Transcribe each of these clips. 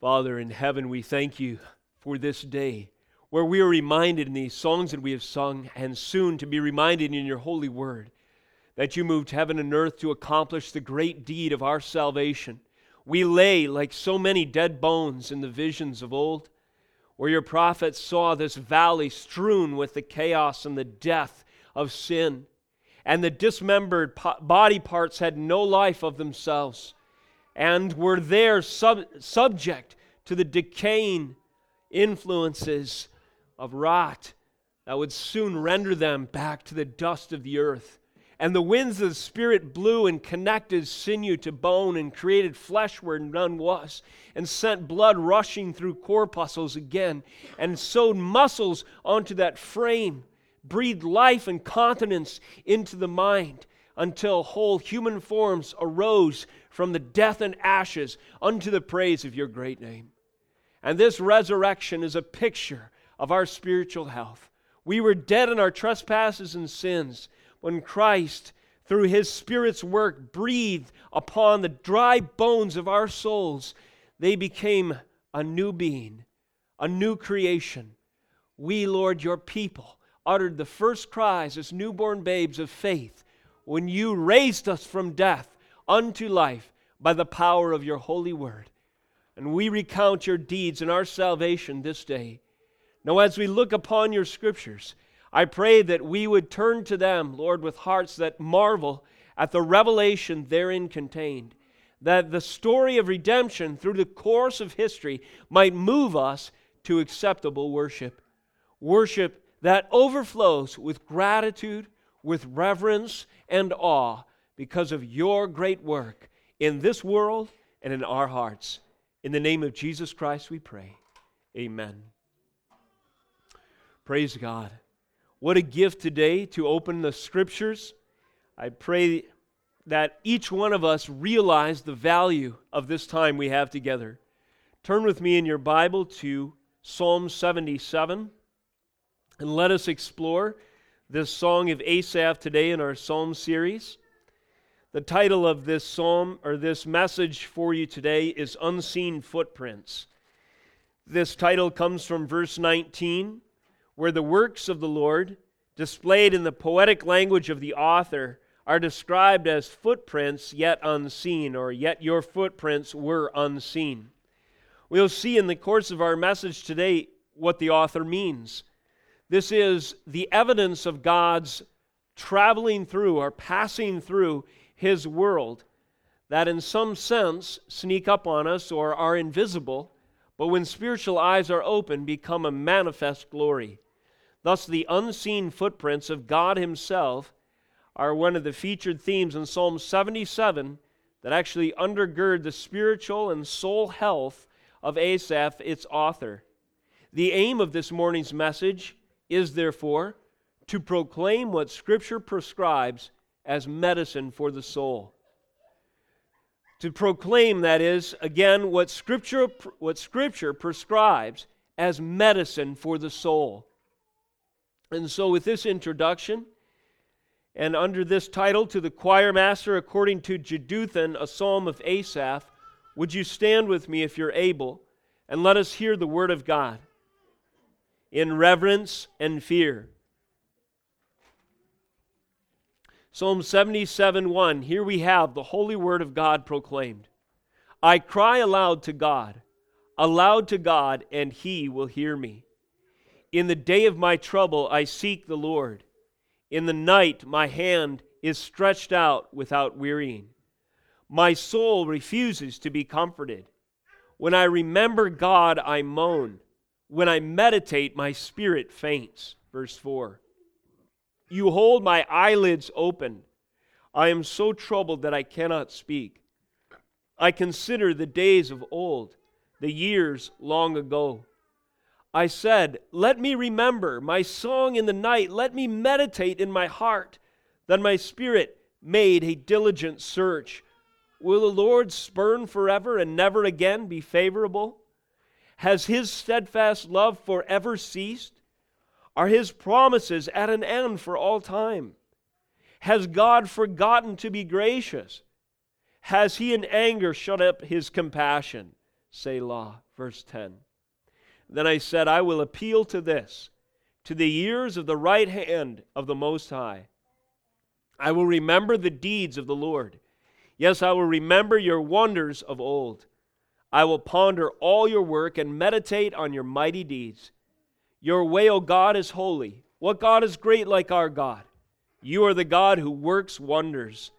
Father in heaven, we thank you for this day where we are reminded in these songs that we have sung and soon to be reminded in your holy word that you moved heaven and earth to accomplish the great deed of our salvation. We lay like so many dead bones in the visions of old, where your prophets saw this valley strewn with the chaos and the death of sin, and the dismembered body parts had no life of themselves and were there sub- subject to the decaying influences of rot that would soon render them back to the dust of the earth. And the winds of the Spirit blew and connected sinew to bone and created flesh where none was, and sent blood rushing through corpuscles again, and sewed muscles onto that frame, breathed life and continence into the mind, until whole human forms arose from the death and ashes unto the praise of your great name. And this resurrection is a picture of our spiritual health. We were dead in our trespasses and sins when Christ, through his Spirit's work, breathed upon the dry bones of our souls. They became a new being, a new creation. We, Lord, your people, uttered the first cries as newborn babes of faith when you raised us from death unto life by the power of your holy word. And we recount your deeds and our salvation this day. Now, as we look upon your scriptures, I pray that we would turn to them, Lord, with hearts that marvel at the revelation therein contained, that the story of redemption through the course of history might move us to acceptable worship. Worship that overflows with gratitude, with reverence, and awe because of your great work in this world and in our hearts. In the name of Jesus Christ, we pray. Amen. Praise God. What a gift today to open the scriptures. I pray that each one of us realize the value of this time we have together. Turn with me in your Bible to Psalm 77 and let us explore this song of Asaph today in our Psalm series. The title of this psalm or this message for you today is Unseen Footprints. This title comes from verse 19, where the works of the Lord, displayed in the poetic language of the author, are described as footprints yet unseen, or yet your footprints were unseen. We'll see in the course of our message today what the author means. This is the evidence of God's traveling through or passing through his world that, in some sense, sneak up on us or are invisible, but when spiritual eyes are open, become a manifest glory. Thus, the unseen footprints of God Himself are one of the featured themes in Psalm 77 that actually undergird the spiritual and soul health of Asaph, its author. The aim of this morning's message is, therefore, to proclaim what Scripture prescribes as medicine for the soul. To proclaim, that is, again, what Scripture, what Scripture prescribes as medicine for the soul. And so, with this introduction, and under this title, to the choir master according to Jeduthun, a psalm of Asaph, would you stand with me if you're able, and let us hear the word of God in reverence and fear. Psalm 77 1. Here we have the holy word of God proclaimed. I cry aloud to God, aloud to God, and he will hear me. In the day of my trouble, I seek the Lord. In the night, my hand is stretched out without wearying. My soul refuses to be comforted. When I remember God, I moan. When I meditate, my spirit faints. Verse 4. You hold my eyelids open. I am so troubled that I cannot speak. I consider the days of old, the years long ago. I said, Let me remember my song in the night. Let me meditate in my heart. Then my spirit made a diligent search. Will the Lord spurn forever and never again be favorable? Has his steadfast love forever ceased? Are his promises at an end for all time? Has God forgotten to be gracious? Has he in anger shut up his compassion? Selah. Verse 10. Then I said, I will appeal to this, to the years of the right hand of the Most High. I will remember the deeds of the Lord. Yes, I will remember your wonders of old. I will ponder all your work and meditate on your mighty deeds. Your way, O God, is holy. What God is great like our God? You are the God who works wonders.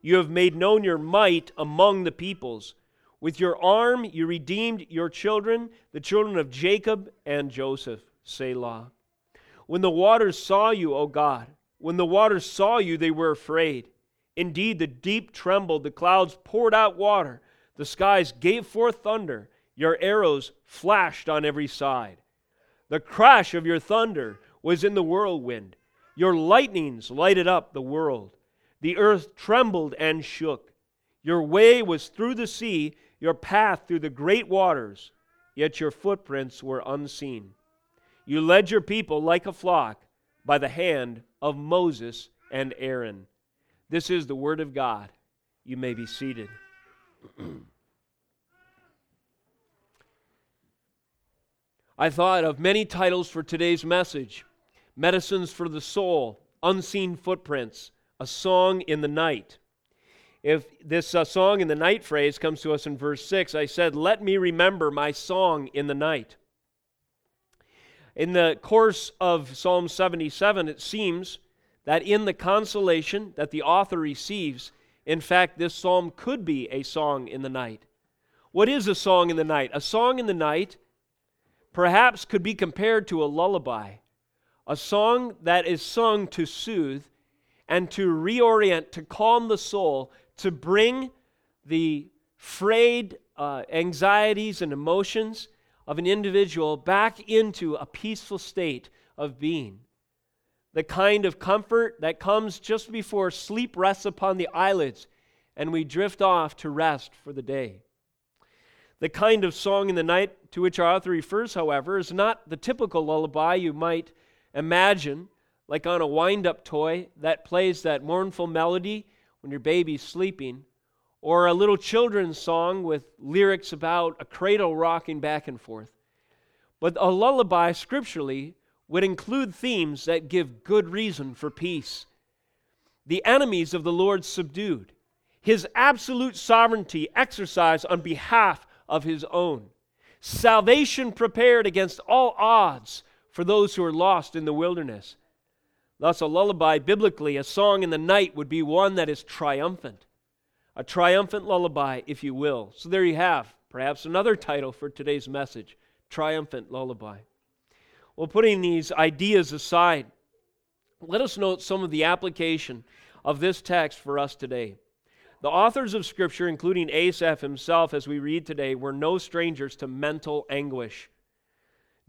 You have made known your might among the peoples. With your arm you redeemed your children, the children of Jacob and Joseph. Selah. When the waters saw you, O God, when the waters saw you, they were afraid. Indeed, the deep trembled, the clouds poured out water, the skies gave forth thunder, your arrows flashed on every side. The crash of your thunder was in the whirlwind. Your lightnings lighted up the world. The earth trembled and shook. Your way was through the sea, your path through the great waters, yet your footprints were unseen. You led your people like a flock by the hand of Moses and Aaron. This is the word of God. You may be seated. I thought of many titles for today's message Medicines for the Soul, Unseen Footprints, A Song in the Night. If this uh, song in the night phrase comes to us in verse 6, I said, Let me remember my song in the night. In the course of Psalm 77, it seems that in the consolation that the author receives, in fact, this psalm could be a song in the night. What is a song in the night? A song in the night perhaps could be compared to a lullaby, a song that is sung to soothe and to reorient, to calm the soul, to bring the frayed uh, anxieties and emotions of an individual back into a peaceful state of being. The kind of comfort that comes just before sleep rests upon the eyelids and we drift off to rest for the day. The kind of song in the night to which our author refers, however, is not the typical lullaby you might imagine, like on a wind up toy that plays that mournful melody when your baby's sleeping, or a little children's song with lyrics about a cradle rocking back and forth. But a lullaby, scripturally, would include themes that give good reason for peace. The enemies of the Lord subdued, his absolute sovereignty exercised on behalf of his own, salvation prepared against all odds for those who are lost in the wilderness. Thus, a lullaby, biblically, a song in the night, would be one that is triumphant a triumphant lullaby, if you will. So there you have perhaps another title for today's message Triumphant Lullaby. Well, putting these ideas aside, let us note some of the application of this text for us today. The authors of Scripture, including Asaph himself, as we read today, were no strangers to mental anguish.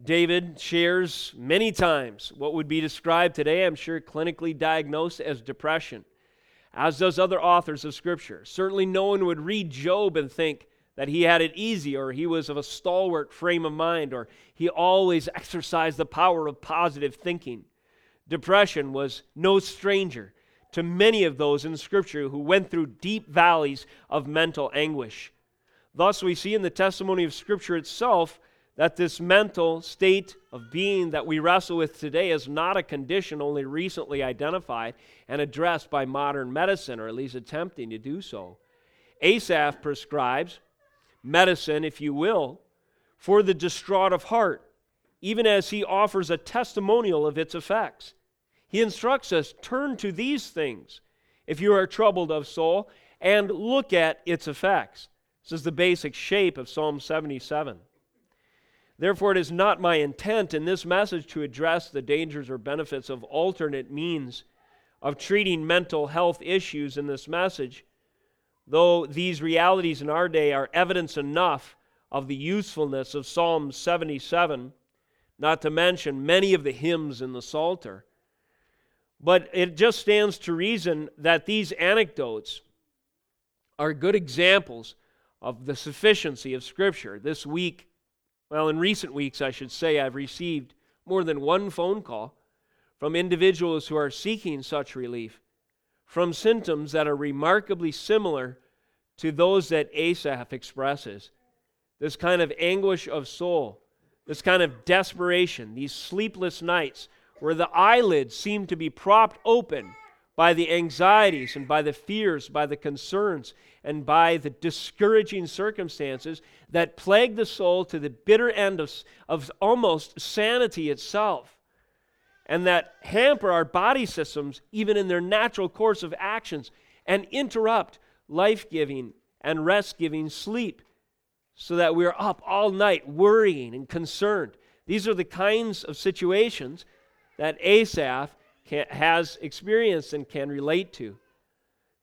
David shares many times what would be described today, I'm sure, clinically diagnosed as depression as does other authors of Scripture. Certainly, no one would read Job and think that he had it easy, or he was of a stalwart frame of mind, or he always exercised the power of positive thinking. Depression was no stranger to many of those in Scripture who went through deep valleys of mental anguish. Thus, we see in the testimony of Scripture itself that this mental state of being that we wrestle with today is not a condition only recently identified and addressed by modern medicine, or at least attempting to do so. Asaph prescribes medicine, if you will, for the distraught of heart, even as he offers a testimonial of its effects. He instructs us turn to these things if you are troubled of soul and look at its effects. This is the basic shape of Psalm 77. Therefore, it is not my intent in this message to address the dangers or benefits of alternate means of treating mental health issues in this message, though these realities in our day are evidence enough of the usefulness of Psalm 77, not to mention many of the hymns in the Psalter. But it just stands to reason that these anecdotes are good examples of the sufficiency of Scripture. This week, well, in recent weeks, I should say, I've received more than one phone call from individuals who are seeking such relief from symptoms that are remarkably similar to those that Asaph expresses. this kind of anguish of soul, this kind of desperation, these sleepless nights where the eyelids seem to be propped open by the anxieties and by the fears, by the concerns, and by the discouraging circumstances that plague the soul to the bitter end of, of almost sanity itself, and that hamper our body systems even in their natural course of actions and interrupt life giving and rest giving sleep so that we're up all night worrying and concerned. These are the kinds of situations that Asaph can, has experienced and can relate to.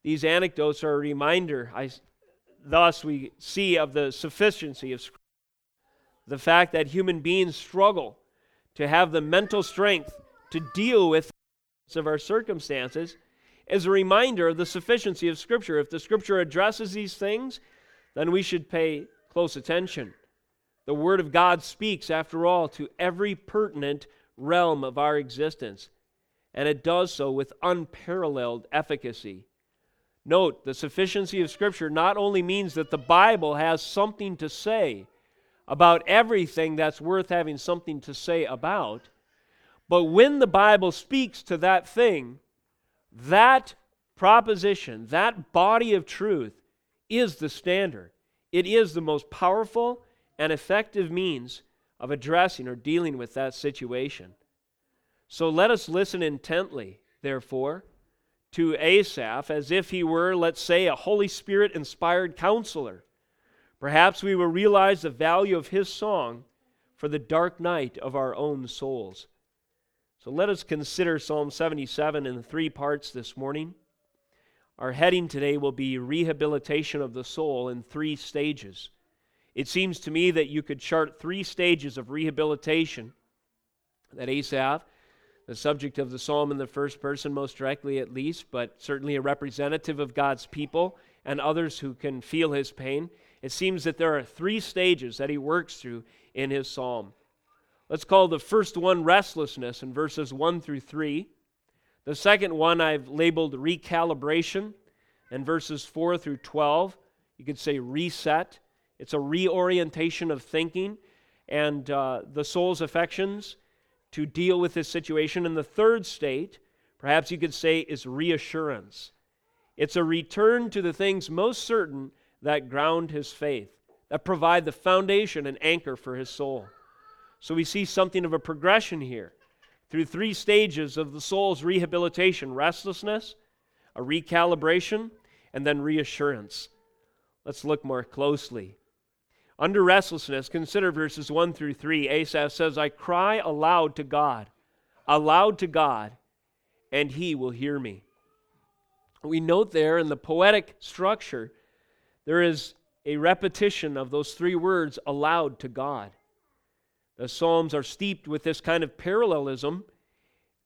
These anecdotes are a reminder, I, thus, we see of the sufficiency of Scripture. The fact that human beings struggle to have the mental strength to deal with of our circumstances is a reminder of the sufficiency of Scripture. If the Scripture addresses these things, then we should pay close attention. The Word of God speaks, after all, to every pertinent realm of our existence, and it does so with unparalleled efficacy. Note, the sufficiency of Scripture not only means that the Bible has something to say about everything that's worth having something to say about, but when the Bible speaks to that thing, that proposition, that body of truth, is the standard. It is the most powerful and effective means of addressing or dealing with that situation. So let us listen intently, therefore, to Asaph as if he were, let's say, a Holy Spirit inspired counselor. Perhaps we will realize the value of his song for the dark night of our own souls. So let us consider Psalm 77 in three parts this morning. Our heading today will be rehabilitation of the soul in three stages. It seems to me that you could chart three stages of rehabilitation that Asaph, the subject of the psalm in the first person, most directly at least, but certainly a representative of God's people and others who can feel his pain. It seems that there are three stages that he works through in his psalm. Let's call the first one restlessness in verses 1 through 3. The second one I've labeled recalibration in verses 4 through 12. You could say reset. It's a reorientation of thinking and uh, the soul's affections to deal with this situation. And the third state, perhaps you could say, is reassurance. It's a return to the things most certain that ground his faith, that provide the foundation and anchor for his soul. So we see something of a progression here through three stages of the soul's rehabilitation restlessness, a recalibration, and then reassurance. Let's look more closely. Under restlessness, consider verses 1 through 3. Asaph says, I cry aloud to God, aloud to God, and he will hear me. We note there in the poetic structure, there is a repetition of those three words, aloud to God. The Psalms are steeped with this kind of parallelism.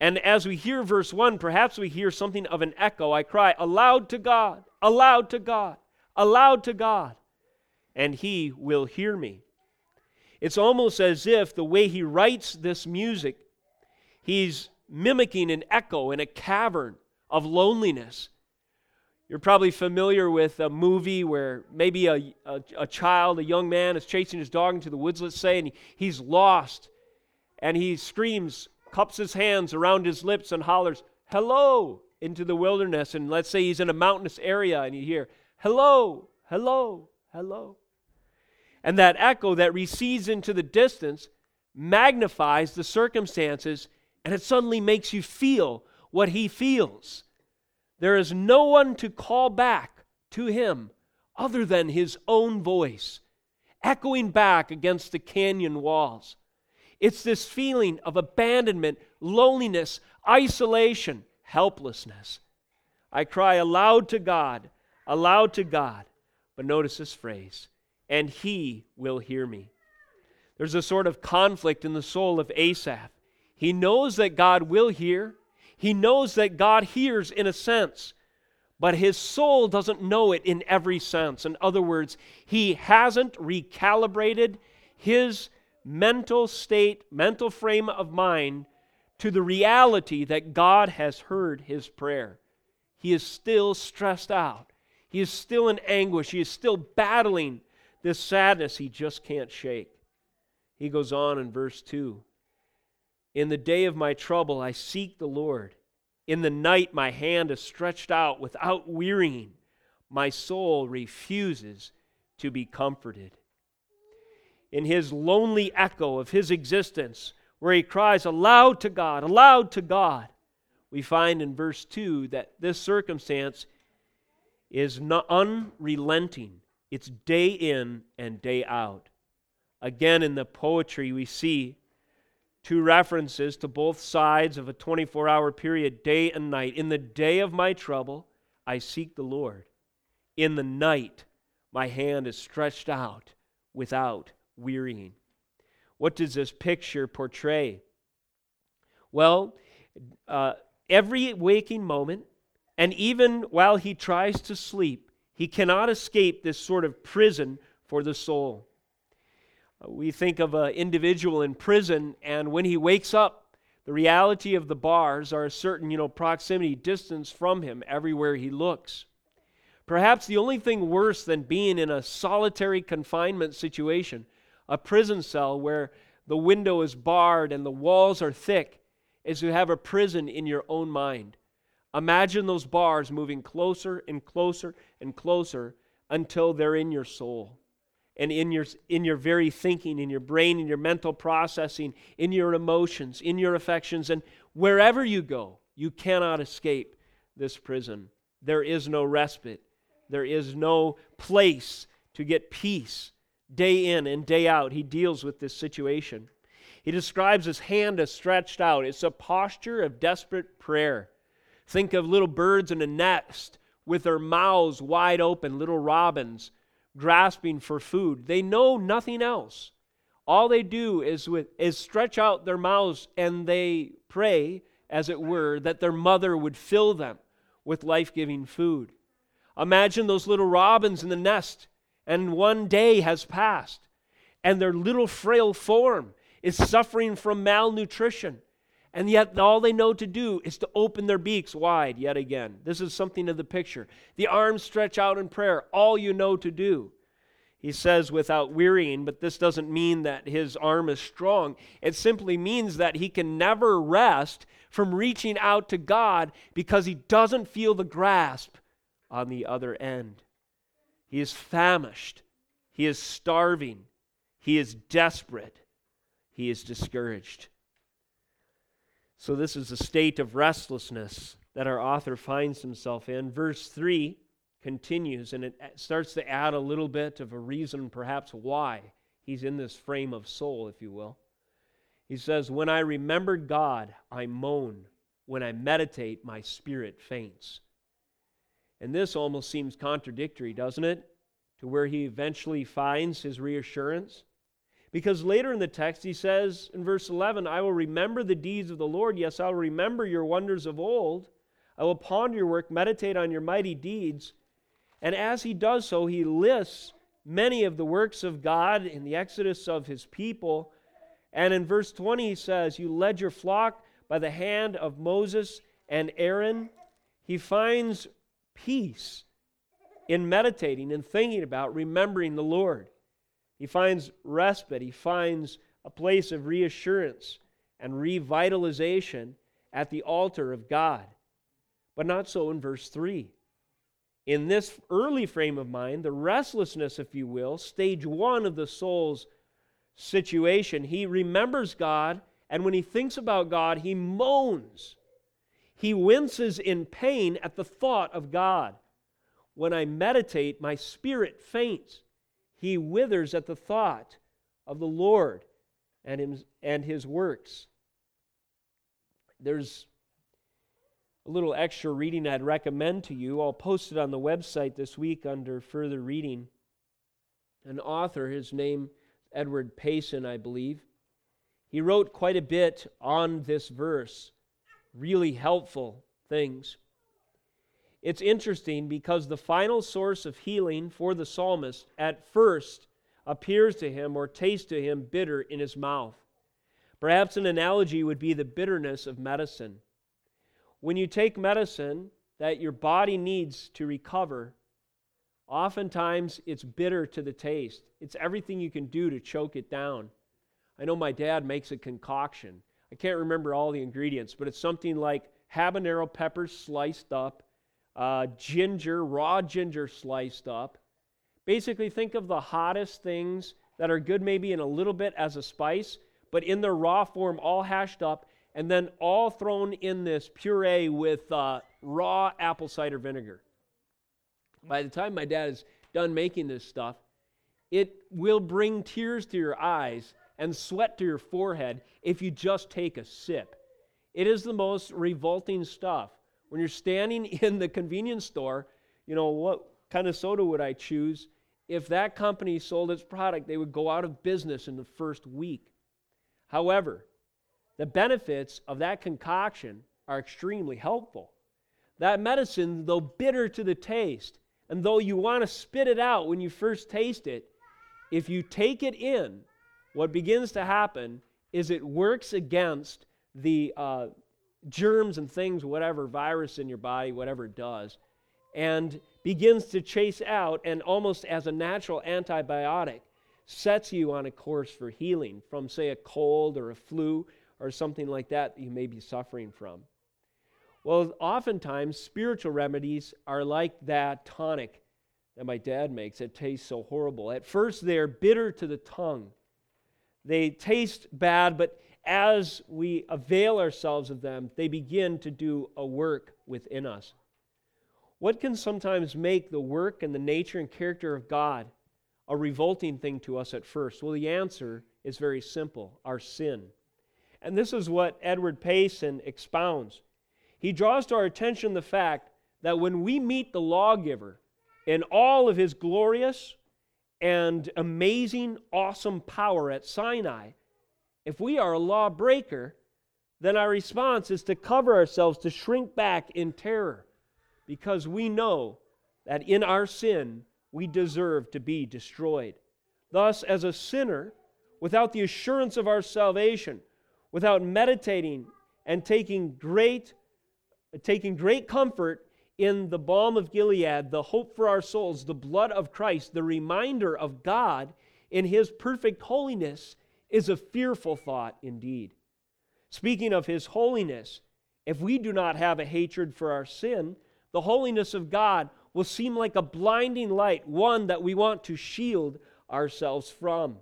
And as we hear verse 1, perhaps we hear something of an echo. I cry, aloud to God, aloud to God, aloud to God, and He will hear me. It's almost as if the way he writes this music, he's mimicking an echo in a cavern of loneliness you're probably familiar with a movie where maybe a, a, a, child, a young man, is chasing his dog into the woods, let's say, and he, he's lost. And he screams, cups his hands around his lips, and hollers, Hello, into the wilderness. And let's say he's in a mountainous area, and you hear, Hello, hello, hello. And that echo that recedes into the distance magnifies the circumstances, and it suddenly makes you feel what he feels. There is no one to call back to him other than his own voice, echoing back against the canyon walls. It's this feeling of abandonment, loneliness, isolation, helplessness. I cry aloud to God, aloud to God. But notice this phrase, and he will hear me. There's a sort of conflict in the soul of Asaph. He knows that God will hear, he knows that God hears in a sense, but his soul doesn't know it in every sense. In other words, he hasn't recalibrated his mental state, mental frame of mind to the reality that God has heard his prayer. He is still stressed out. He is still in anguish. He is still battling This sadness he just can't shake. He goes on in verse 2 In the day of my trouble, I seek the Lord. In the night, my hand is stretched out without wearying. My soul refuses to be comforted. In his lonely echo of his existence, where he cries aloud to God, aloud to God, we find in verse 2 that this circumstance is unrelenting. It's day in and day out. Again, in the poetry, we see two references to both sides of a 24 hour period, day and night. In the day of my trouble, I seek the Lord. In the night, my hand is stretched out without wearying. What does this picture portray? Well, uh, every waking moment, and even while he tries to sleep, he cannot escape this sort of prison for the soul. We think of an individual in prison, and when he wakes up, the reality of the bars are a certain, you know, proximity, distance from him everywhere he looks. Perhaps the only thing worse than being in a solitary confinement situation, a prison cell where the window is barred and the walls are thick, is to have a prison in your own mind. Imagine those bars moving closer and closer and closer until they're in your soul and in your, in your very thinking, in your brain, in your mental processing, in your emotions, in your affections, and wherever you go, you cannot escape this prison. There is no respite. There is no place to get peace. Day in and day out, he deals with this situation. He describes his hand as stretched out. It's a posture of desperate prayer. Think of little birds in a nest with their mouths wide open, little robins grasping for food. They know nothing else. All they do is, with, is stretch out their mouths and they pray, as it were, that their mother would fill them with life giving food. Imagine those little robins in the nest, and one day has passed, and their little frail form is suffering from malnutrition. And yet, all they know to do is to open their beaks wide yet again. This is something of the picture. The arms stretch out in prayer, all you know to do. He says without wearying, but this doesn't mean that his arm is strong. It simply means that he can never rest from reaching out to God because he doesn't feel the grasp on the other end. He is famished, he is starving, he is desperate, he is discouraged. So, this is a state of restlessness that our author finds himself in. Verse 3 continues and it starts to add a little bit of a reason, perhaps, why he's in this frame of soul, if you will. He says, When I remember God, I moan. When I meditate, my spirit faints. And this almost seems contradictory, doesn't it? To where he eventually finds his reassurance. Because later in the text, he says in verse 11, I will remember the deeds of the Lord. Yes, I'll remember your wonders of old. I will ponder your work, meditate on your mighty deeds. And as he does so, he lists many of the works of God in the exodus of his people. And in verse 20, he says, You led your flock by the hand of Moses and Aaron. He finds peace in meditating and thinking about remembering the Lord. He finds respite, he finds a place of reassurance and revitalization at the altar of God. But not so in verse 3. In this early frame of mind, the restlessness, if you will, stage one of the soul's situation, he remembers God, and when he thinks about God, he moans. He winces in pain at the thought of God. When I meditate, my spirit faints. He withers at the thought of the Lord and his, and his works. There's a little extra reading I'd recommend to you. I'll post it on the website this week under further reading. An author, his name Edward Payson, I believe. He wrote quite a bit on this verse, really helpful things. It's interesting because the final source of healing for the psalmist at first appears to him or tastes to him bitter in his mouth. Perhaps an analogy would be the bitterness of medicine. When you take medicine that your body needs to recover, Oftentimes, it's bitter to the taste. It's everything you can do to choke it down. I know my dad makes a concoction. I can't remember all the ingredients, but it's something like habanero peppers sliced up, uh, ginger, raw ginger sliced up. Basically, think of the hottest things that are good maybe in a little bit as a spice, but in their raw form, all hashed up, and then all thrown in this puree with uh, raw apple cider vinegar. By the time my dad is done making this stuff, it will bring tears to your eyes and sweat to your forehead if you just take a sip. It is the most revolting stuff. When you're standing in the convenience store, you know, what kind of soda would I choose? If that company sold its product, they would go out of business in the first week. However, the benefits of that concoction are extremely helpful. That medicine, though bitter to the taste, and though you want to spit it out when you first taste it, if you take it in, what begins to happen is it works against the uh, germs and things, whatever virus in your body, whatever it does, and begins to chase out, and almost as a natural antibiotic, sets you on a course for healing from, say, a cold or a flu or something like that that you may be suffering from. Well, oftentimes, spiritual remedies are like that tonic that my dad makes that tastes so horrible. At first, they're bitter to the tongue, they taste bad, but as we avail ourselves of them, they begin to do a work within us. What can sometimes make the work and the nature and character of God a revolting thing to us at first? Well, the answer is very simple our sin. And this is what Edward Payson expounds. He draws to our attention the fact that when we meet the lawgiver in all of his glorious and amazing, awesome power at Sinai, if we are a lawbreaker, then our response is to cover ourselves, to shrink back in terror, because we know that in our sin we deserve to be destroyed. Thus, as a sinner, without the assurance of our salvation, without meditating and taking great taking great comfort in the balm of Gilead, the hope for our souls, the blood of Christ, the reminder of God in his perfect holiness is a fearful thought indeed. Speaking of his holiness, if we do not have a hatred for our sin, the holiness of God will seem like a blinding light, one that we want to shield ourselves from.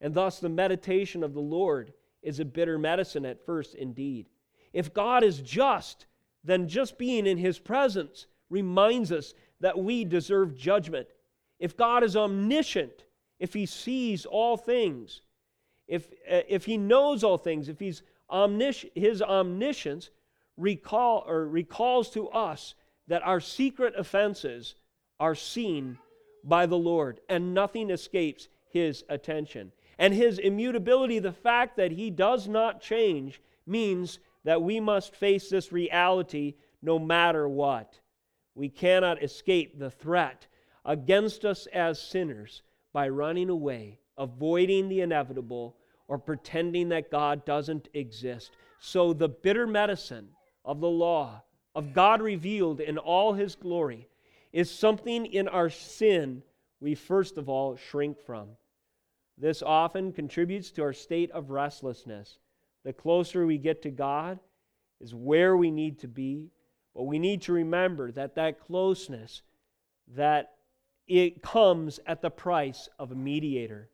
And thus, the meditation of the Lord is a bitter medicine at first, indeed. If God is just, then just being in His presence reminds us that we deserve judgment. If God is omniscient, if He sees all things, if, uh, if He knows all things, if He's omnis- His omniscience recall, or recalls to us that our secret offenses are seen by the Lord and nothing escapes His attention. And His immutability, the fact that He does not change, means that we must face this reality no matter what. We cannot escape the threat against us as sinners by running away, avoiding the inevitable, or pretending that God doesn't exist. So, the bitter medicine of the law, of God revealed in all his glory, is something in our sin we first of all shrink from. This often contributes to our state of restlessness the closer we get to God is where we need to be. But we need to remember that that closeness, that it comes at the price of a mediator.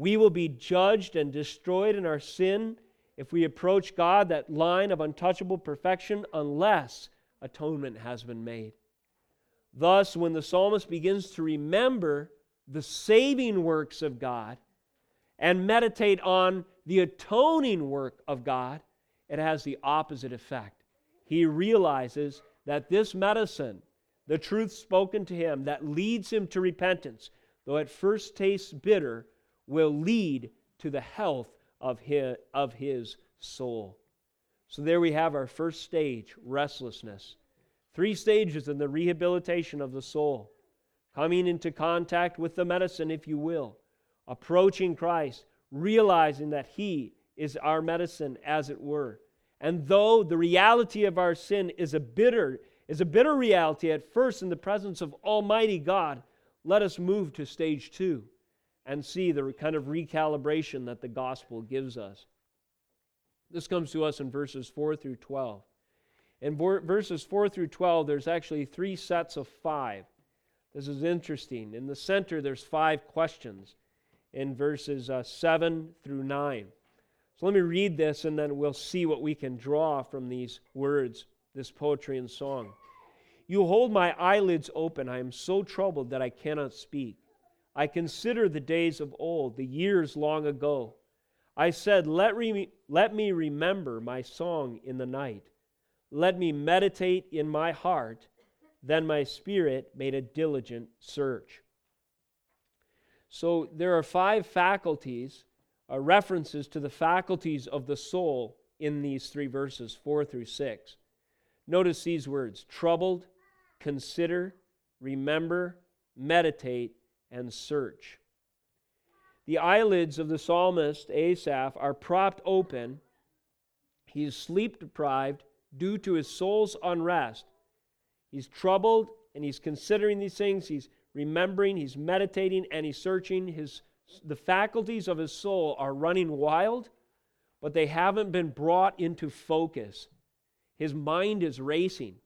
We will be judged and destroyed in our sin if we approach God, that line of untouchable perfection, unless atonement has been made. Thus, when the psalmist begins to remember the saving works of God and meditate on the atoning work of God, it has the opposite effect. He realizes that this medicine, the truth spoken to him that leads him to repentance, though at first tastes bitter, will lead to the health of his, of his soul. So there we have our first stage restlessness. Three stages in the rehabilitation of the soul coming into contact with the medicine, if you will, approaching Christ, realizing that He is our medicine, as it were. And though the reality of our sin is a bitter, is a bitter reality at first in the presence of Almighty God, let us move to stage two and see the kind of recalibration that the gospel gives us. This comes to us in verses 4 through 12. In verses 4 through 12, there's actually three sets of five. This is interesting. In the center, there's five questions in verses uh, 7 through 9. So let me read this and then we'll see what we can draw from these words, this poetry and song. You hold my eyelids open. I am so troubled that I cannot speak. I consider the days of old, the years long ago. I said, let, re- let me remember my song in the night. Let me meditate in my heart. Then my spirit made a diligent search. So there are five faculties, uh, references to the faculties of the soul in these three verses, 4 through 6. Notice these words troubled, consider, remember, meditate, and search. The eyelids of the psalmist Asaph are propped open. He is sleep deprived due to his soul's unrest. He's troubled and he's considering these things. He's remembering, he's meditating, and he's searching. His, the faculties of his soul are running wild, but they haven't been brought into focus. His mind is racing.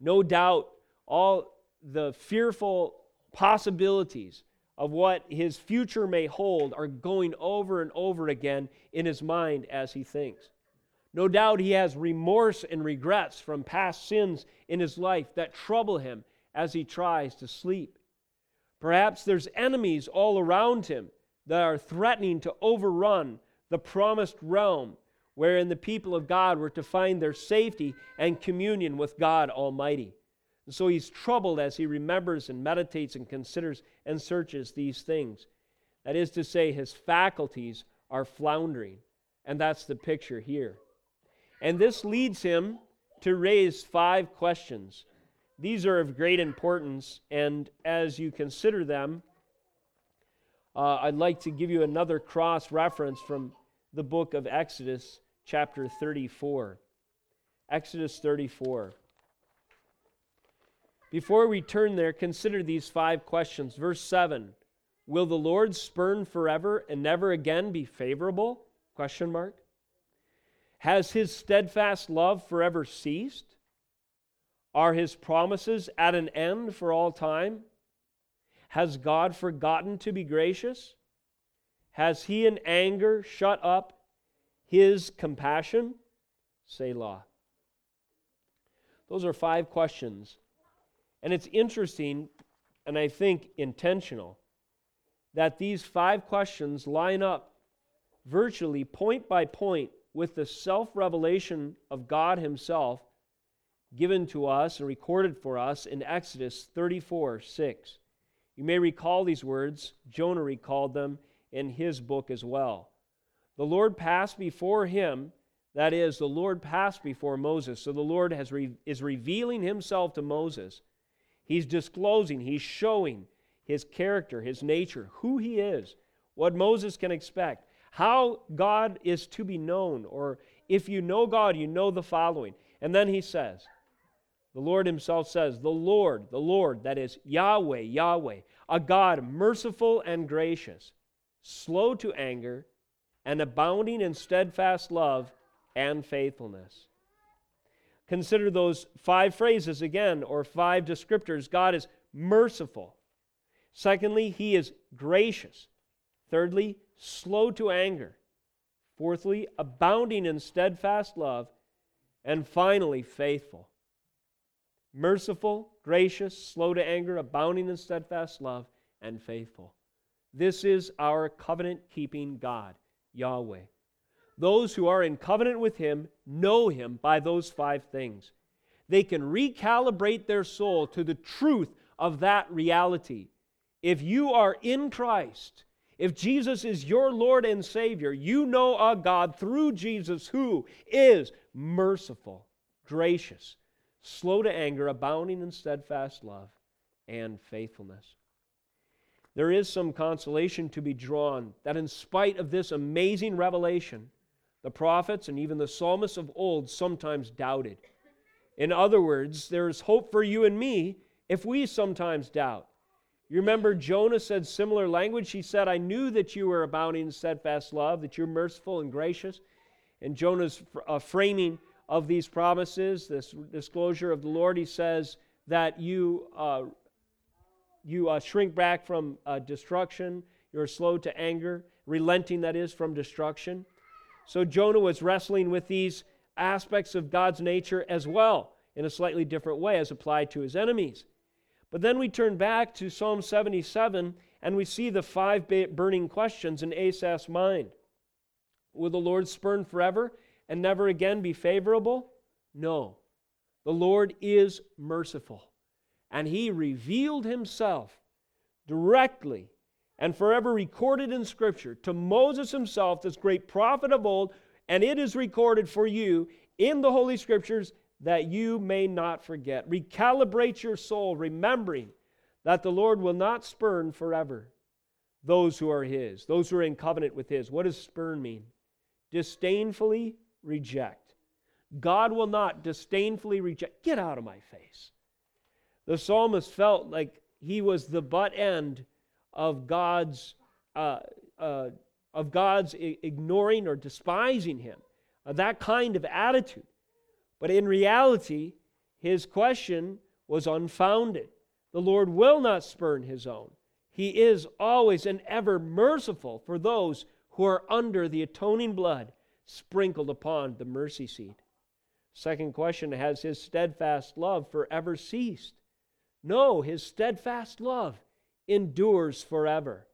No doubt, all the fearful possibilities of what his future may hold are going over and over again in his mind as he thinks. No doubt he has remorse and regrets from past sins in his life that trouble him as he tries to sleep. Perhaps there's enemies all around him that are threatening to overrun the promised realm wherein the people of God were to find their safety and communion with God Almighty. And so he's troubled as he remembers and meditates and considers and searches these things. That is to say, his faculties are floundering. And that's the picture here. And this leads him to raise five questions. These are of great importance, and as you consider them, uh, I'd like to give you another cross reference from the book of Exodus, chapter 34. Exodus 34. Before we turn there, consider these five questions. Verse 7 Will the Lord spurn forever and never again be favorable? Question mark. Has his steadfast love forever ceased? Are his promises at an end for all time? Has God forgotten to be gracious? Has he in anger shut up his compassion? Selah. Those are five questions and it's interesting, and I think intentional, that these five questions line up virtually point by point with the self revelation of God Himself given to us and recorded for us in Exodus 34 6. You may recall these words. Jonah recalled them in his book as well. The Lord passed before him, that is, the Lord passed before Moses. So the Lord has re- is revealing himself to Moses He's disclosing, he's showing his character, his nature, who he is, what Moses can expect, how God is to be known, or if you know God, you know the following. And then he says, the Lord himself says, The Lord, the Lord, that is Yahweh, Yahweh, a God merciful and gracious, slow to anger, and abounding in steadfast love and faithfulness. Consider those five phrases again, or five descriptors. God is merciful. Secondly, he is gracious. Thirdly, slow to anger. Fourthly, abounding in steadfast love. And finally, faithful. Merciful, gracious, slow to anger, abounding in steadfast love, and faithful. This is our covenant keeping God, Yahweh. Those who are in covenant with Him know Him by those five things. They can recalibrate their soul to the truth of that reality. If you are in Christ, if Jesus is your Lord and Savior, you know a God through Jesus who is merciful, gracious, slow to anger, abounding in steadfast love and faithfulness. There is some consolation to be drawn that, in spite of this amazing revelation, the prophets and even the psalmists of old sometimes doubted. In other words, there is hope for you and me if we sometimes doubt. You remember Jonah said similar language? He said, I knew that you were abounding in steadfast love, that you're merciful and gracious. And Jonah's uh, framing of these promises, this disclosure of the Lord, he says that you, uh, you uh, shrink back from uh, destruction, you're slow to anger, relenting, that is, from destruction. So Jonah was wrestling with these aspects of God's nature as well, in a slightly different way as applied to his enemies. But then we turn back to Psalm 77 and we see the five burning questions in Asaph's mind. Will the Lord spurn forever and never again be favorable? No. The Lord is merciful, and he revealed himself directly and forever recorded in Scripture to Moses himself, this great prophet of old, and it is recorded for you in the Holy Scriptures that you may not forget. Recalibrate your soul, remembering that the Lord will not spurn forever those who are His, those who are in covenant with His. What does spurn mean? Disdainfully reject. God will not disdainfully reject. Get out of my face. The psalmist felt like he was the butt end of God's uh, uh, of God's ignoring or despising him. Uh, that kind of attitude. But in reality, his question was unfounded. The Lord will not spurn his own. He is always and ever merciful for those who are under the atoning blood sprinkled upon the mercy seat. Second question Has his steadfast love forever ceased? No, his steadfast love endures forever.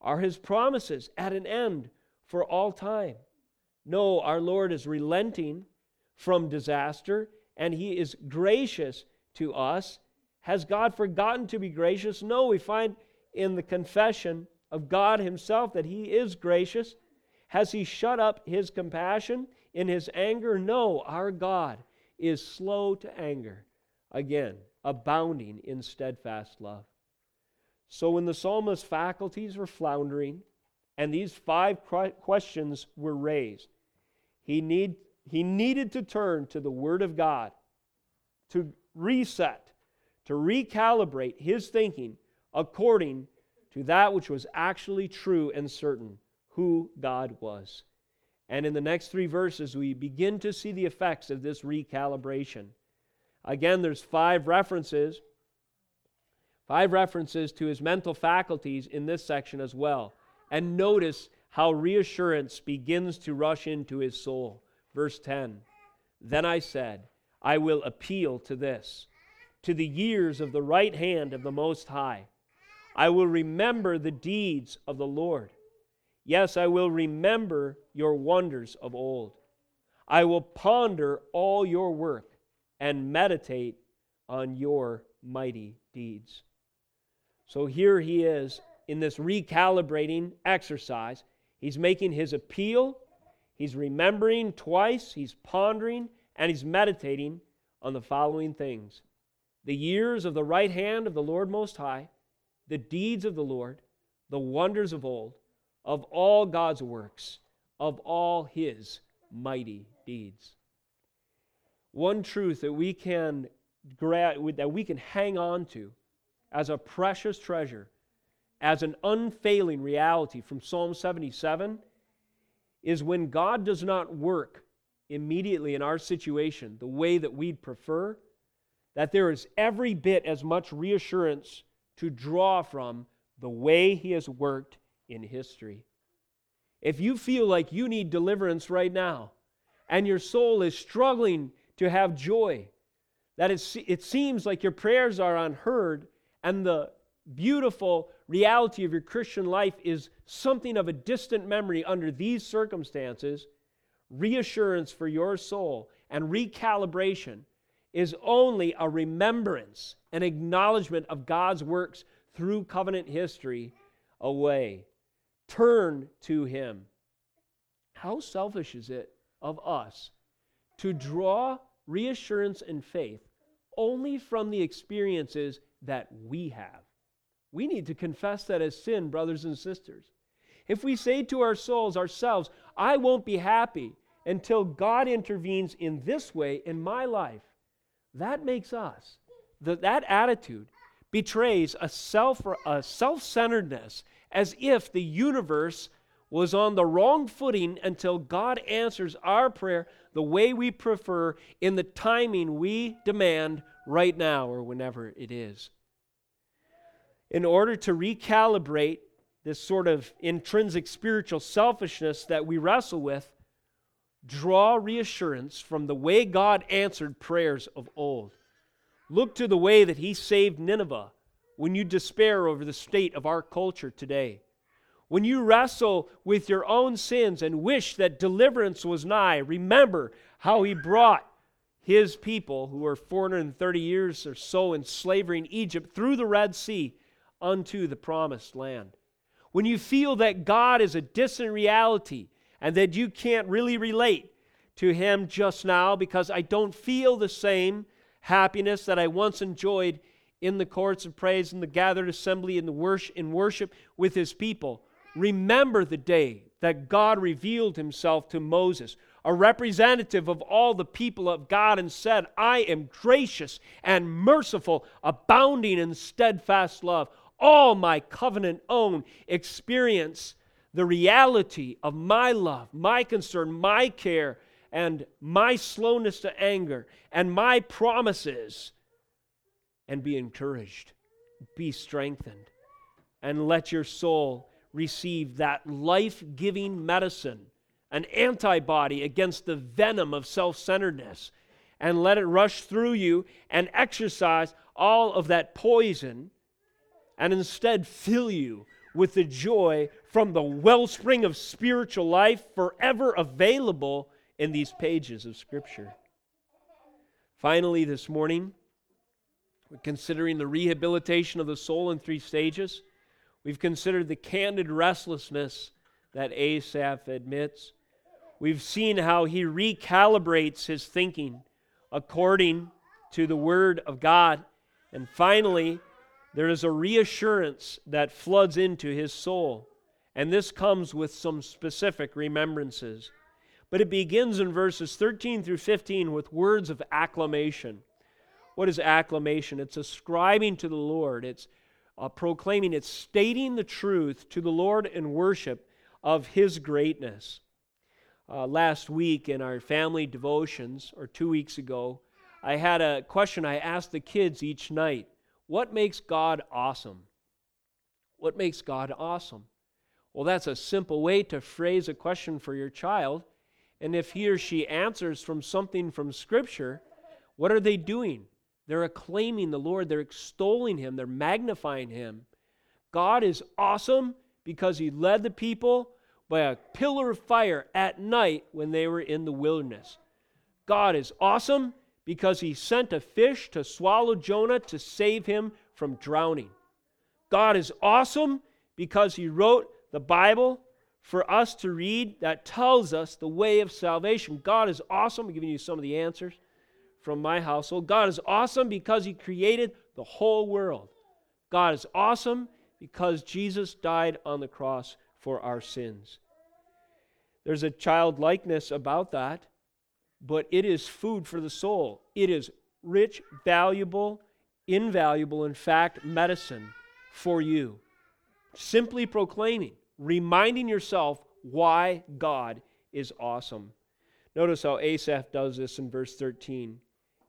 Are his promises at an end for all time? No, our Lord is relenting from disaster, and He is gracious to us. Has God forgotten to be gracious? No, we find in the confession of God Himself that He is gracious. Has He shut up His compassion in His anger? No, our God is slow to anger. Again, abounding in steadfast love. So when the psalmist's faculties were floundering and these five questions were raised, he, need, he needed to turn to the Word of God to reset, to recalibrate his thinking according to that which was actually true and certain who God was. And in the next three verses, we begin to see the effects of this recalibration. Again, there's five references, five references to his mental faculties in this section as well. And notice how reassurance begins to rush into his soul. Verse 10 Then I said, I will appeal to this, to the years of the right hand of the Most High. I will remember the deeds of the Lord. Yes, I will remember your wonders of old. I will ponder all your work and meditate on your mighty deeds. So here he is in this recalibrating exercise. He's making his appeal He's remembering twice, he's pondering, and he's meditating on the following things the years of the right hand of the Lord Most High, the deeds of the Lord, the wonders of old, of all God's works, of all his mighty deeds. One truth that we can that we can hang on to as a precious treasure, as an unfailing reality from Psalm 77 is when God does not work immediately in our situation the way that we'd prefer, that there is every bit as much reassurance to draw from the way He has worked in history. If you feel like you need deliverance right now and your soul is struggling to have joy, that it it seems like your prayers are unheard and the beautiful reality of your Christian life is something of a distant memory under these circumstances, reassurance for your soul and recalibration is only a remembrance, an acknowledgement of God's works through covenant history away. Turn to Him. How selfish is it of us to draw reassurance and faith only from the experiences that we have? We need to confess that as sin, brothers and sisters. If we say to our souls, ourselves, I won't be happy until God intervenes in this way in my life, That makes us. The, that attitude betrays a self a self-centeredness as if the universe was on the wrong footing until God answers our prayer the way we prefer in the timing we demand right now or whenever it is. In order to recalibrate this sort of intrinsic spiritual selfishness that we wrestle with, draw reassurance from the way God answered prayers of old. Look to the way that He saved Nineveh when you despair over the state of our culture today. When you wrestle with your own sins and wish that deliverance was nigh, remember how He brought His people, who were 430 years or so in slavery in Egypt, through the Red Sea unto the promised land. When you feel that God is a distant reality, and that you can't really relate to Him just now because I don't feel the same happiness that I once enjoyed in the courts of praise, in the gathered assembly, in, the worship, in worship with His people. Remember the day that God revealed Himself to Moses, a representative of all the people of God, and said, I am gracious and merciful, abounding in steadfast love. All my covenant own experience the reality of my love, my concern, my care, and my slowness to anger, and my promises, and be encouraged, be strengthened, and let your soul receive that life giving medicine, an antibody against the venom of self centeredness, and let it rush through you and exercise all of that poison, and instead fill you with the joy from the wellspring of spiritual life forever available in these pages of Scripture. Finally, this morning, we're considering the rehabilitation of the soul in three stages. We've considered the candid restlessness that Asaph admits. We've seen how he recalibrates his thinking according to the Word of God. And finally, there is a reassurance that floods into his soul. And this comes with some specific remembrances. But it begins in verses 13 through 15 with words of acclamation. What is acclamation? It's ascribing to the Lord, it's uh, proclaiming, it's stating the truth to the Lord in worship of his greatness. Uh, last week in our family devotions, or two weeks ago, I had a question I asked the kids each night. What makes God awesome? What makes God awesome? Well, that's a simple way to phrase a question for your child. And if he or she answers from something from Scripture, what are they doing? They're acclaiming the Lord, they're extolling Him, they're magnifying Him. God is awesome because He led the people by a pillar of fire at night when they were in the wilderness. God is awesome because he sent a fish to swallow Jonah to save him from drowning. God is awesome because he wrote the Bible for us to read that tells us the way of salvation. God is awesome. I'm giving you some of the answers from my household. God is awesome because he created the whole world. God is awesome because Jesus died on the cross for our sins. There's a childlikeness about that but it is food for the soul. It is rich, valuable, invaluable, in fact, medicine for you. Simply proclaiming, reminding yourself why God is awesome. Notice how Asaph does this in verse 13.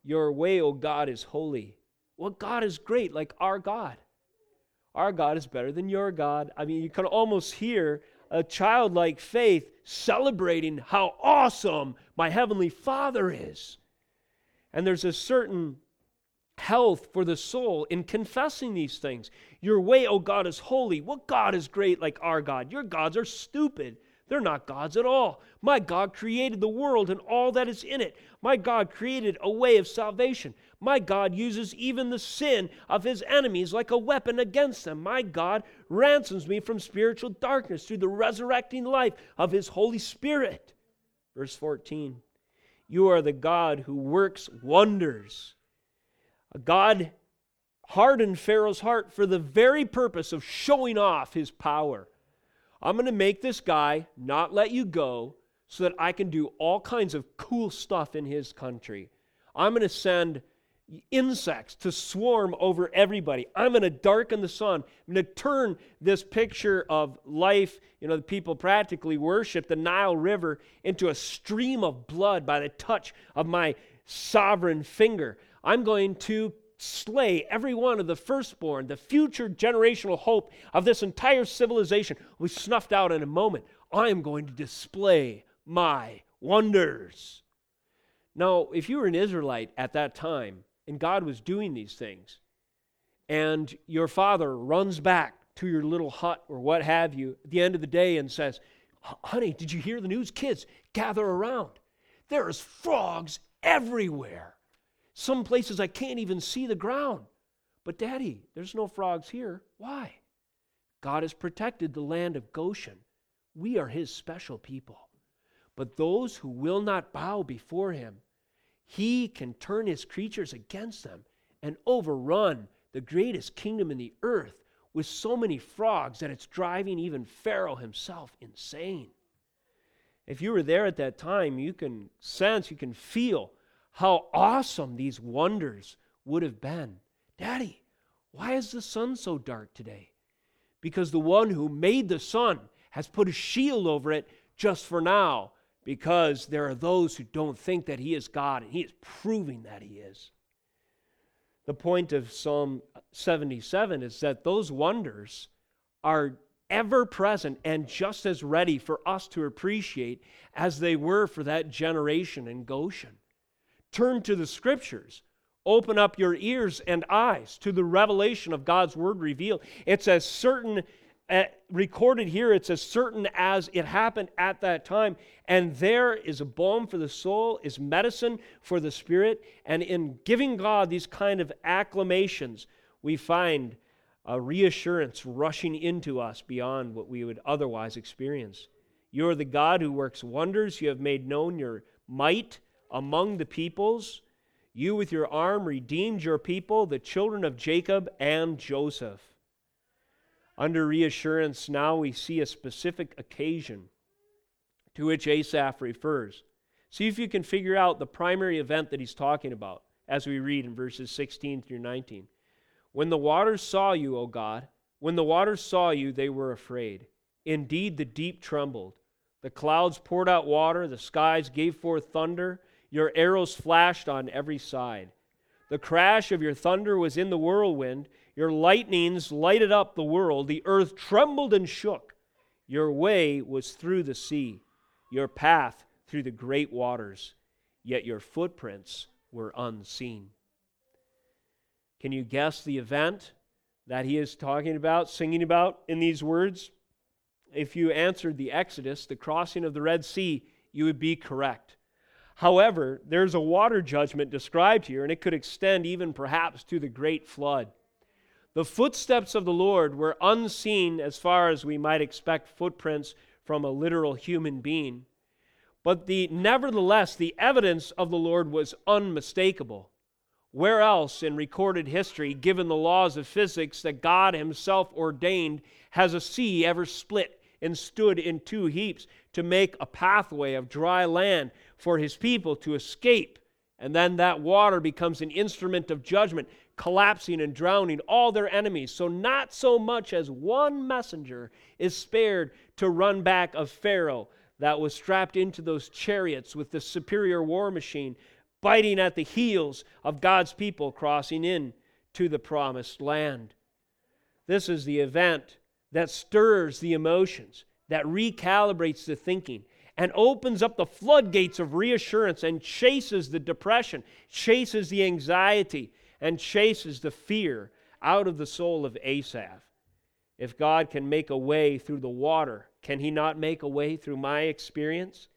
Your way, O God, is holy. Well, God is great, like our God. Our God is better than your God. I mean, you can almost hear a childlike faith celebrating how awesome my Heavenly Father is. And there's a certain health for the soul in confessing these things. Your way, oh God, is holy. What God is great like our God? Your gods are stupid. They're not gods at all. My God created the world and all that is in it. My God created a way of salvation. My God uses even the sin of his enemies like a weapon against them. My God ransoms me from spiritual darkness through the resurrecting life of his Holy Spirit. Verse 14 You are the God who works wonders. A God hardened Pharaoh's heart for the very purpose of showing off his power. I'm going to make this guy not let you go so that I can do all kinds of cool stuff in his country. I'm going to send insects to swarm over everybody. I'm going to darken the sun. I'm going to turn this picture of life, you know, the people practically worship the Nile River into a stream of blood by the touch of my sovereign finger. I'm going to slay every one of the firstborn, the future generational hope of this entire civilization be snuffed out in a moment. I am going to display my wonders. Now, if you were an Israelite at that time, and God was doing these things, and your father runs back to your little hut or what have you at the end of the day and says, Honey, did you hear the news? Kids, gather around. There's frogs everywhere. Some places I can't even see the ground. But, Daddy, there's no frogs here. Why? God has protected the land of Goshen. We are His special people. But those who will not bow before Him, he can turn his creatures against them and overrun the greatest kingdom in the earth with so many frogs that it's driving even Pharaoh himself insane. If you were there at that time, you can sense, you can feel how awesome these wonders would have been. Daddy, why is the sun so dark today? Because the one who made the sun has put a shield over it just for now because there are those who don't think that he is God, and he is proving that he is. The point of Psalm 77 is that those wonders are ever present and just as ready for us to appreciate as they were for that generation in Goshen. Turn to the scriptures. Open up your ears and eyes to the revelation of God's word revealed. It's as certain uh, recorded here, it's as certain as it happened at that time. And there is a balm for the soul, is medicine for the spirit. And in giving God these kind of acclamations, we find a reassurance rushing into us beyond what we would otherwise experience. You are the God who works wonders. You have made known your might among the peoples. You, with your arm, redeemed your people, the children of Jacob and Joseph. Under reassurance, now we see a specific occasion to which Asaph refers. See if you can figure out the primary event that he's talking about as we read in verses 16 through 19. When the waters saw you, O God, when the waters saw you, they were afraid. Indeed, the deep trembled. The clouds poured out water, the skies gave forth thunder, your arrows flashed on every side. The crash of your thunder was in the whirlwind, your lightnings lighted up the world. The earth trembled and shook. Your way was through the sea, your path through the great waters, yet your footprints were unseen. Can you guess the event that he is talking about, singing about in these words? If you answered the Exodus, the crossing of the Red Sea, you would be correct. However, there's a water judgment described here, and it could extend even perhaps to the great flood. The footsteps of the Lord were unseen as far as we might expect footprints from a literal human being. But the, nevertheless, the evidence of the Lord was unmistakable. Where else in recorded history, given the laws of physics that God Himself ordained, has a sea ever split and stood in two heaps to make a pathway of dry land for His people to escape? And then that water becomes an instrument of judgment collapsing and drowning all their enemies. So, not so much as one messenger is spared to run back of Pharaoh that was strapped into those chariots with the superior war machine, biting at the heels of God's people crossing in to the promised land. This is the event that stirs the emotions, that recalibrates the thinking, and opens up the floodgates of reassurance and chases the depression, chases the anxiety, and chases the fear out of the soul of Asaph. If God can make a way through the water, can He not make a way through my experience?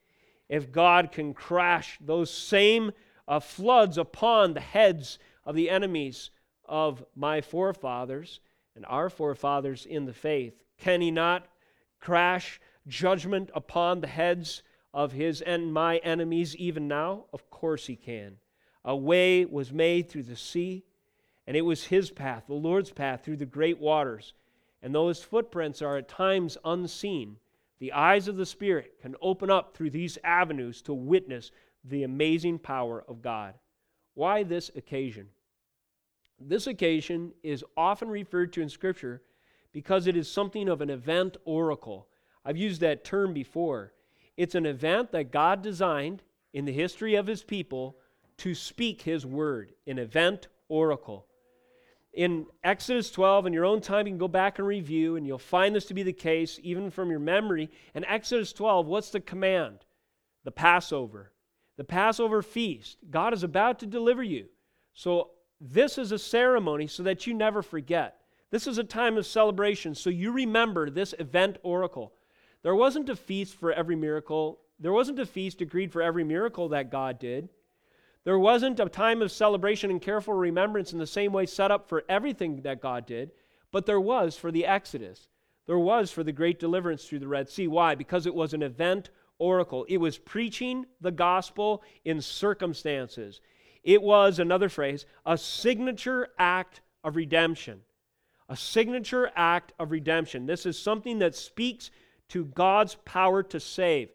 If God can crash those same uh, floods upon the heads of the enemies of my forefathers and our forefathers in the faith, can He not crash judgment upon the heads of His and my enemies even now? Of course He can. A way was made through the sea, and it was his path, the Lord's path, through the great waters. And though his footprints are at times unseen, the eyes of the Spirit can open up through these avenues to witness the amazing power of God. Why this occasion? This occasion is often referred to in Scripture because it is something of an event oracle. I've used that term before. It's an event that God designed in the history of his people to speak his word, an event oracle. In Exodus 12, in your own time, you can go back and review, and you'll find this to be the case even from your memory. In Exodus 12, what's the command? The Passover. The Passover feast. God is about to deliver you. So, this is a ceremony so that you never forget. This is a time of celebration, so you remember this event oracle. There wasn't a feast for every miracle, there wasn't a feast agreed for every miracle that God did. There wasn't a time of celebration and careful remembrance in the same way set up for everything that God did, but there was for the Exodus. There was for the great deliverance through the Red Sea. Why? Because it was an event oracle. It was preaching the gospel in circumstances. It was, another phrase, a signature act of redemption. A signature act of redemption. This is something that speaks to God's power to save.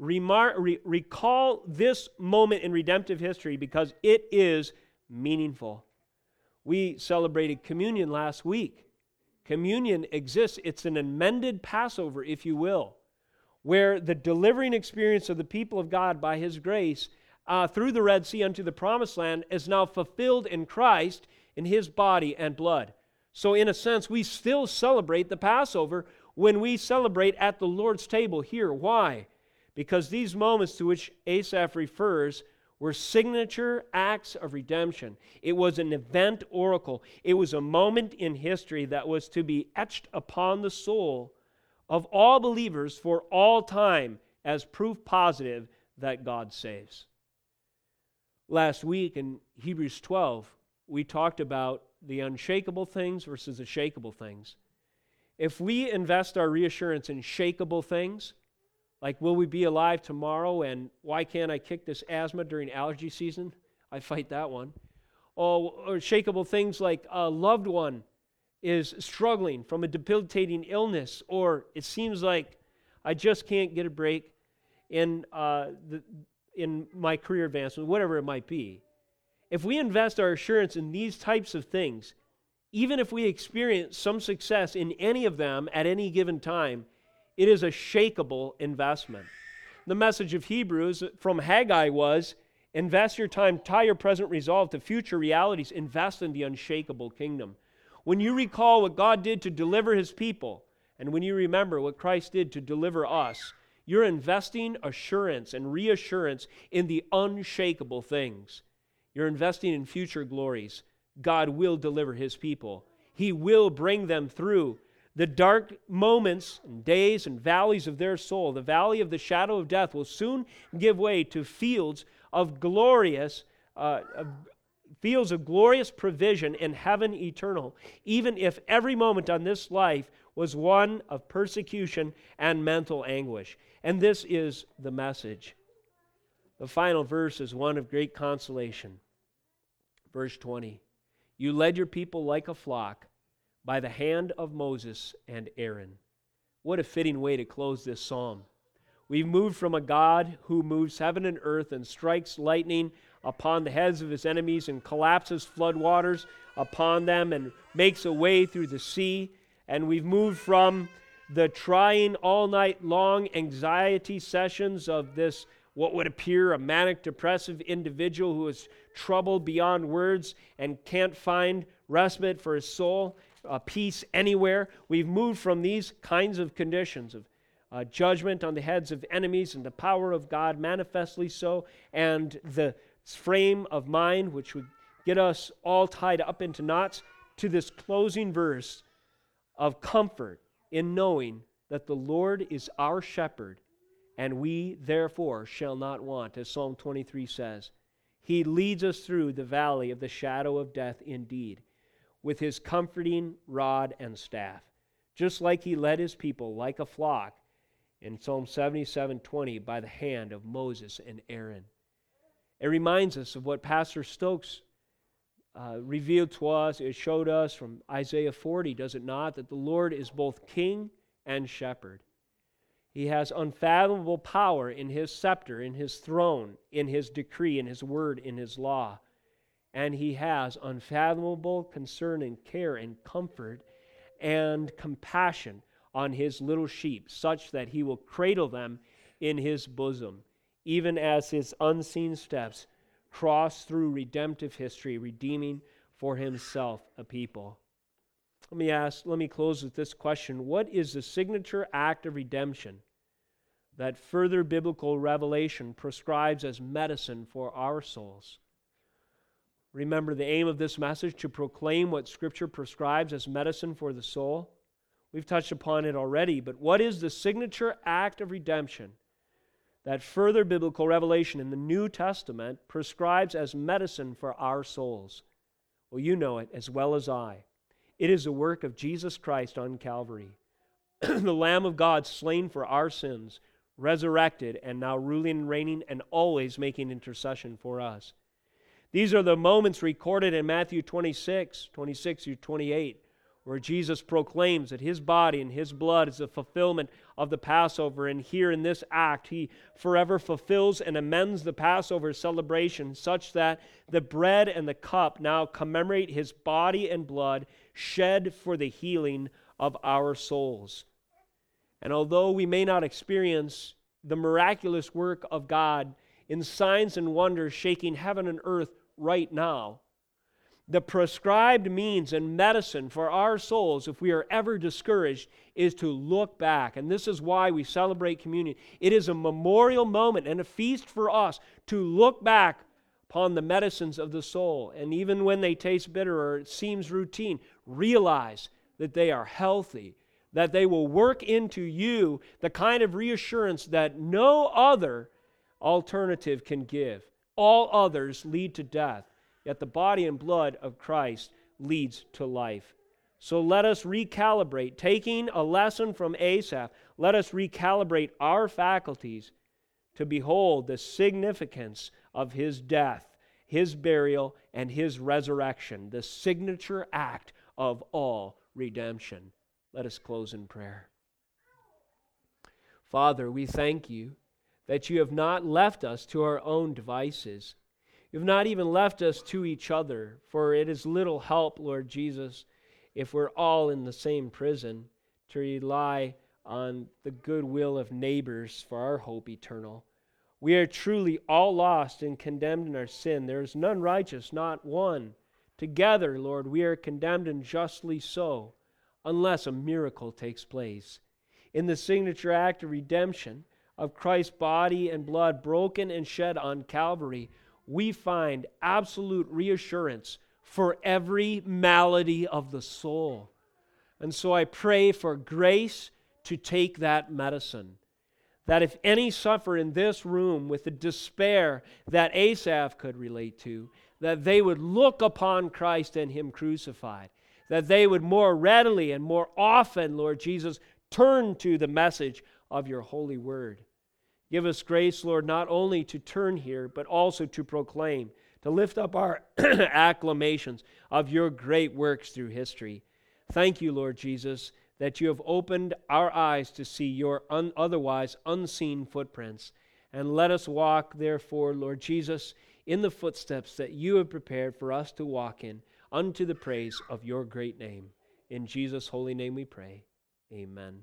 Remar- re- recall this moment in redemptive history because it is meaningful. We celebrated communion last week. Communion exists, it's an amended Passover, if you will, where the delivering experience of the people of God by His grace uh, through the Red Sea unto the promised land is now fulfilled in Christ in His body and blood. So, in a sense, we still celebrate the Passover when we celebrate at the Lord's table here. Why? because these moments to which Asaph refers were signature acts of redemption. It was an event oracle, it was a moment in history that was to be etched upon the soul of all believers for all time as proof positive that God saves. Last week in Hebrews 12, we talked about the unshakable things versus the shakable things. If we invest our reassurance in shakable things, like, will we be alive tomorrow? And why can't I kick this asthma during allergy season? I fight that one. Oh, or shakable things like a loved one is struggling from a debilitating illness, or it seems like I just can't get a break in, uh, the, in my career advancement, whatever it might be. If we invest our assurance in these types of things, even if we experience some success in any of them at any given time, it is a shakable investment. The message of Hebrews from Haggai was invest your time, tie your present resolve to future realities, invest in the unshakable kingdom. When you recall what God did to deliver his people, and when you remember what Christ did to deliver us, you're investing assurance and reassurance in the unshakable things. You're investing in future glories. God will deliver his people, he will bring them through the dark moments and days and valleys of their soul, the valley of the shadow of death, will soon give way to fields of glorious, uh, of fields of glorious provision in heaven eternal, even if every moment on this life was one of persecution and mental anguish. And this is the message. The final verse is one of great consolation. Verse 20 You led your people like a flock by the hand of Moses and Aaron. What a fitting way to close this psalm. We've moved from a God who moves heaven and earth and strikes lightning upon the heads of his enemies and collapses floodwaters upon them and makes a way through the sea. And we've moved from the trying all night long anxiety sessions of this, what would appear a manic depressive individual who is troubled beyond words and can't find respite for his soul peace anywhere. We've moved from these kinds of conditions of uh, judgment on the heads of enemies and the power of God, manifestly so, and the frame of mind which would get us all tied up into knots, to this closing verse of comfort in knowing that the Lord is our shepherd, and we therefore shall not want, as Psalm 23 says. He leads us through the valley of the shadow of death indeed with his comforting rod and staff, just like he led his people like a flock in Psalm 77:20 by the hand of Moses and Aaron. It reminds us of what Pastor Stokes uh, revealed to us, it showed us from Isaiah 40, does it not? That the Lord is both king and shepherd. He has unfathomable power in his scepter, in his throne, in his decree, in his word, in his law. and He has unfathomable concern and care and comfort and compassion on His little sheep, such that He will cradle them in His bosom, even as His unseen steps cross through redemptive history, redeeming for Himself a people. Let me ask, let me close with this question What is the signature act of redemption that further biblical revelation prescribes as medicine for our souls? Remember the aim of this message to proclaim what Scripture prescribes as medicine for the soul? We've touched upon it already, but what is the signature act of redemption that further biblical revelation in the New Testament prescribes as medicine for our souls? Well, you know it as well as I. It is the work of Jesus Christ on Calvary, the Lamb of God slain for our sins, resurrected, and now ruling and reigning and always making intercession for us. These are the moments recorded in Matthew 26, 26 through 28, where Jesus proclaims that his body and his blood is the fulfillment of the Passover. And here in this act, he forever fulfills and amends the Passover celebration such that the bread and the cup now commemorate his body and blood shed for the healing of our souls. And although we may not experience the miraculous work of God in signs and wonders shaking heaven and earth right now. The prescribed means and medicine for our souls, if we are ever discouraged, is to look back. And this is why we celebrate communion. It is a memorial moment and a feast for us to look back upon the medicines of the soul. And even when they taste bitter or it seems routine, realize that they are healthy, that they will work into you the kind of reassurance that no other alternative can give. All others lead to death, yet the body and blood of Christ leads to life. So let us recalibrate. Taking a lesson from Asaph, let us recalibrate our faculties to behold the significance of his death, his burial, and his resurrection, the signature act of all redemption. Let us close in prayer. Father, we thank you that you have not left us to our own devices. You've not even left us to each other, for it is little help, Lord Jesus, if we're all in the same prison, to rely on the goodwill of neighbors for our hope eternal. We are truly all lost and condemned in our sin. There is none righteous, not one. Together, Lord, we are condemned and justly so, unless a miracle takes place. In the signature act of redemption, of Christ's body and blood broken and shed on Calvary, we find absolute reassurance for every malady of the soul. And so I pray for grace to take that medicine. That if any suffer in this room with the despair that Asaph could relate to, that they would look upon Christ and Him crucified. That they would more readily and more often, Lord Jesus, turn to the message of your holy word. Give us grace, Lord, not only to turn here, but also to proclaim, to lift up our acclamations of your great works through history. Thank you, Lord Jesus, that you have opened our eyes to see your un- otherwise unseen footprints. And let us walk, therefore, Lord Jesus, in the footsteps that you have prepared for us to walk in, unto the praise of your great name. In Jesus' holy name we pray. Amen.